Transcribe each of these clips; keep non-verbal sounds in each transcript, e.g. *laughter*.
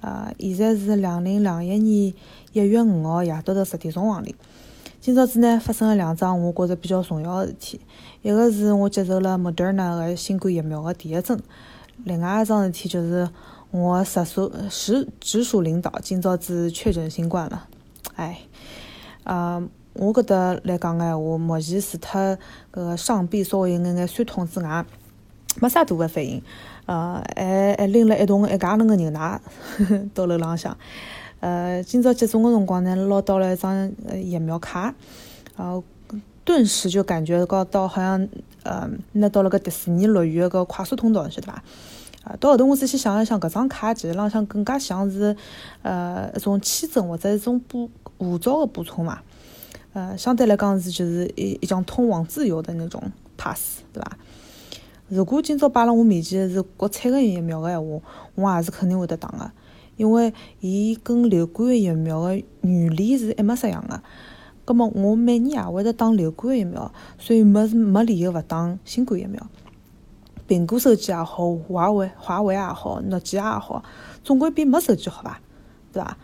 呃，现在是两零两一年一月五号夜到头十点钟黄钿。今朝子呢，发生了两桩我觉着比较重要的事体。一个是我接受了莫德纳个新冠疫苗的第一针，另外一桩事体就是我直属直直属领导今朝子确诊新冠了。哎，呃，我搿搭来讲个闲话，目前除脱搿个上臂稍微有眼眼酸痛之外，没啥大个反应。呃，还还拎了一桶一加仑个牛奶 *laughs* 到楼浪向。呃，今朝接种个辰光呢，捞到了一张疫苗卡，然呃，顿时就感觉到到好像呃，拿到了个迪士尼乐园个快速通道，晓得伐？啊，到后头我仔细想了想，搿张卡其实浪向更加像是呃一种签证或者一种补护照个补充嘛。呃，相对来讲是就是一一张通往自由的那种 pass，对伐？如果今朝摆辣我面前是国产个疫苗个闲话，我也是肯定会得打个，因为伊跟流感疫苗个原理是一模式样个。葛末我每年也会得打流感疫苗，所以没没理由勿打新冠疫苗。苹果手机也好，华为华为也好，诺基亚也好，总归比没手机好吧？对伐？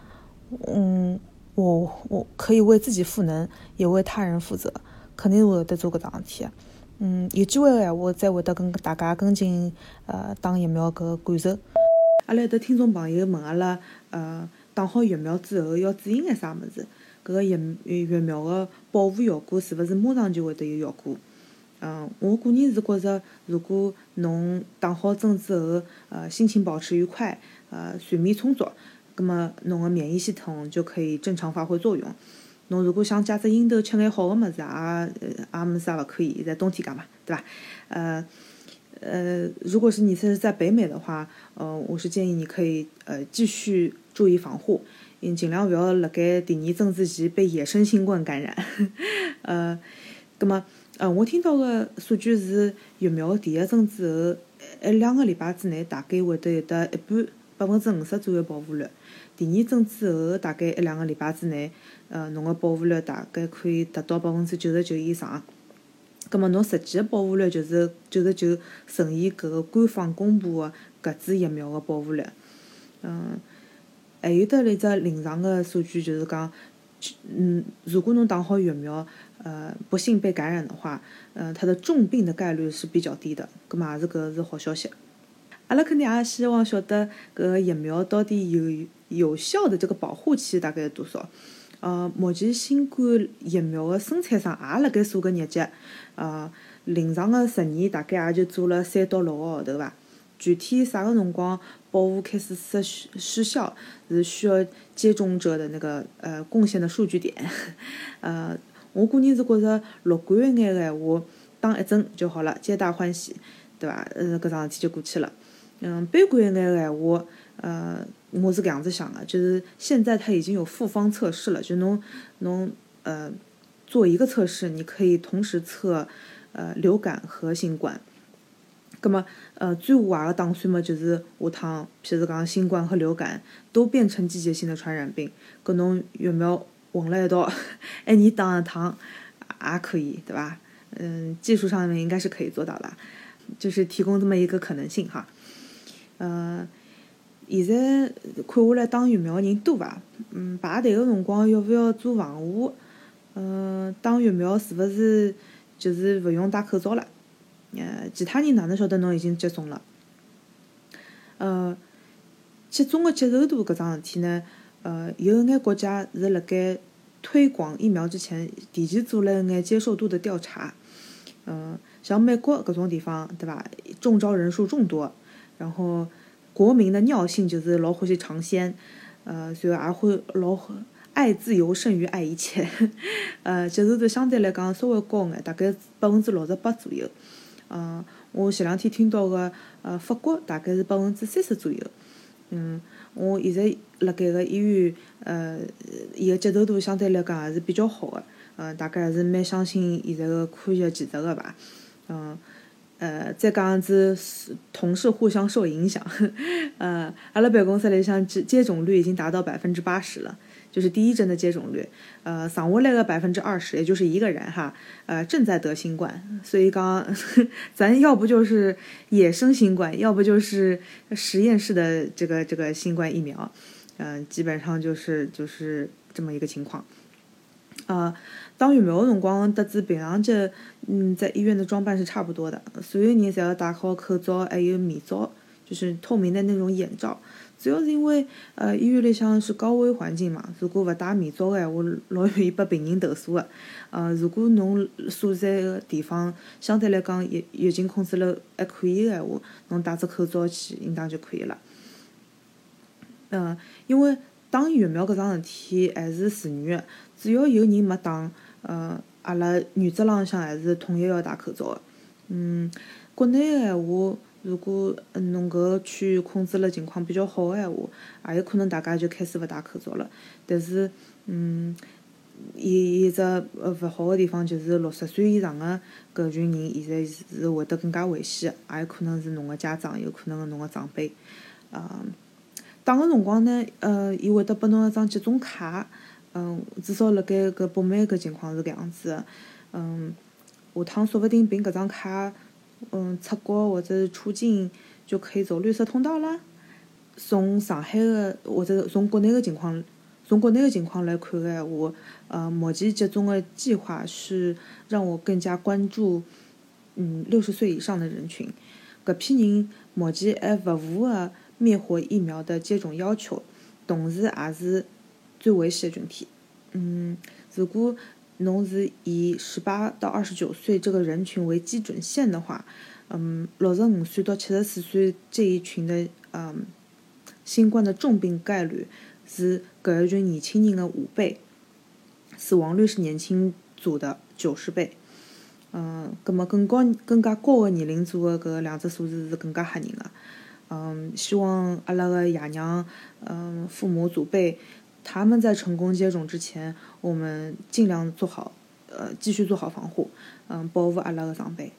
嗯，我我可以为自己赋能，也为他人负责，肯定会得做搿桩事体。嗯，有机会个闲话，再会得跟大家跟进呃打疫苗搿个感受。阿拉有的听众朋友问阿拉，呃，打好疫苗之后要注意眼啥物事？搿个疫疫苗个保护效果是勿是马上就会得有效果？嗯，我个人是觉着，如果侬打好针之后，呃，心情保持愉快，呃，睡眠充足，葛末侬个免疫系统就可以正常发挥作用。侬如果想借只樱头吃眼好个物事，也也没啥勿可以。现在冬天介嘛，对伐？呃呃，如果是你是在北美的话，呃，我是建议你可以呃继续注意防护，嗯，尽量勿要辣盖第二针之前被野生新冠感染。呃，葛末呃，我听到个数据是疫苗第一针之后一两个礼拜之内，大概会得有得一半百分之五十左右保护率。第二针之后，大概一两个礼拜之内，呃，侬个保护率大概可以达到百分之九十九以上。葛末侬实际个保护率就是九十九乘以搿个官方公布个搿支疫苗个保护率。嗯，还有得一只临床个数据，就是讲，嗯，如果侬打好疫苗，呃，不幸被感染的话，呃，它的重病的概率是比较低的。葛末也是搿个是好消息。阿拉肯定也希望晓得搿个疫苗到底有。有效的这个保护期大概有多少？呃，目前新冠疫苗的生产商也辣盖数个日节，呃，临床的实验大概也就做了三到六个号头伐。具体啥个辰光保护开始失失效，是需要接种者的那个呃贡献的数据点。*laughs* 呃，我个人是觉着乐观一眼个闲话，打一针就好了，皆大欢喜，对伐？呃，搿桩事体就过去了。嗯，悲观一眼个闲话，呃。我是搿样子想的，就是现在它已经有复方测试了，就侬侬呃做一个测试，你可以同时测呃流感和新冠。葛么呃最坏的打算嘛，就是下趟譬如讲新冠和流感都变成季节性的传染病，搿侬疫苗混了一道，一年打一趟也可以，对伐？嗯，技术上面应该是可以做到的，就是提供这么一个可能性哈，呃。现在看下来打疫苗个人多伐？嗯，排队个辰光要勿要做防护？嗯，打疫苗是勿是就是勿用戴口罩了？呃，其他人哪能晓得侬已经接种了？呃，接种个接受度搿桩事体呢？呃，有一眼国家是辣盖推广疫苗之前，提前做了一眼接受度的调查。嗯，像美国搿种地方，对伐？中招人数众多，然后。国民的尿性就是老欢喜尝鲜，呃，然后也会老爱自由胜于爱一切，*laughs* 呃，接受度相对来讲稍微高眼，大概百分之六十八左右。嗯，我前两天听到个，呃，法国大概是百分之三十左右。嗯，我现在辣盖个医院，呃，伊个接受度相对来讲还是比较好个，嗯，大概还是蛮相信现在个科学技术个吧，嗯。呃再讲子同事互相受影响，*laughs* 呃，阿拉办公室里向接接种率已经达到百分之八十了，就是第一针的接种率，呃，剩下来个百分之二十，也就是一个人哈，呃，正在得新冠。所以刚 *laughs* 咱要不就是野生新冠，要不就是实验室的这个这个新冠疫苗，嗯，基本上就是就是这么一个情况。呃，打疫苗的辰光，得知平常节，嗯，在医院的装扮是差不多的，所有人侪要戴好口罩，还有面罩，就是透明的那种眼罩。主要是因为，呃，医院里向是高危环境嘛，如果勿戴面罩个闲话，老容易被病人投诉个。呃，如果侬所在个地方相对来讲疫疫情控制了还可以个闲话，侬戴只口罩去应当就可以了。嗯，因为打疫苗搿桩事体还是自愿个。只要有人没打，呃，阿拉原则浪向还是统一要戴口罩个。嗯，国内个闲话，如果侬搿个区域控制了情况比较好个闲话，也有可能大家就开始勿戴口罩了。但是，嗯，有一只呃勿好个地方就是六十岁以上个搿群人现在是会得更加危险，也有可能是侬个家长，有可能是侬个长辈。嗯，打个辰光呢，呃，伊会得拨侬一张接种卡。嗯，至少辣盖搿北美搿情况是搿样子个。嗯，下趟说勿定凭搿张卡，嗯，出国或者是出境就可以走绿色通道啦。从上海个或者从国内个情况，从国内个情况来看个话，呃，目前接种个计划是让我更加关注，嗯，六十岁以上的人群。搿批人目前还勿符合灭活疫苗的接种要求，同时也是。最危险的群体，嗯，如果侬是以十八到二十九岁这个人群为基准线的话，嗯，六十五岁到七十四岁这一群的，嗯，新冠的重病概率是搿一群年轻人的五倍，死亡率是年轻组的九十倍，嗯，葛么更高更加高的年龄组的搿两只数字是更加吓人的，嗯，希望阿拉个爷娘，嗯，父母祖辈。他们在成功接种之前，我们尽量做好，呃，继续做好防护，嗯，保护阿拉的长辈。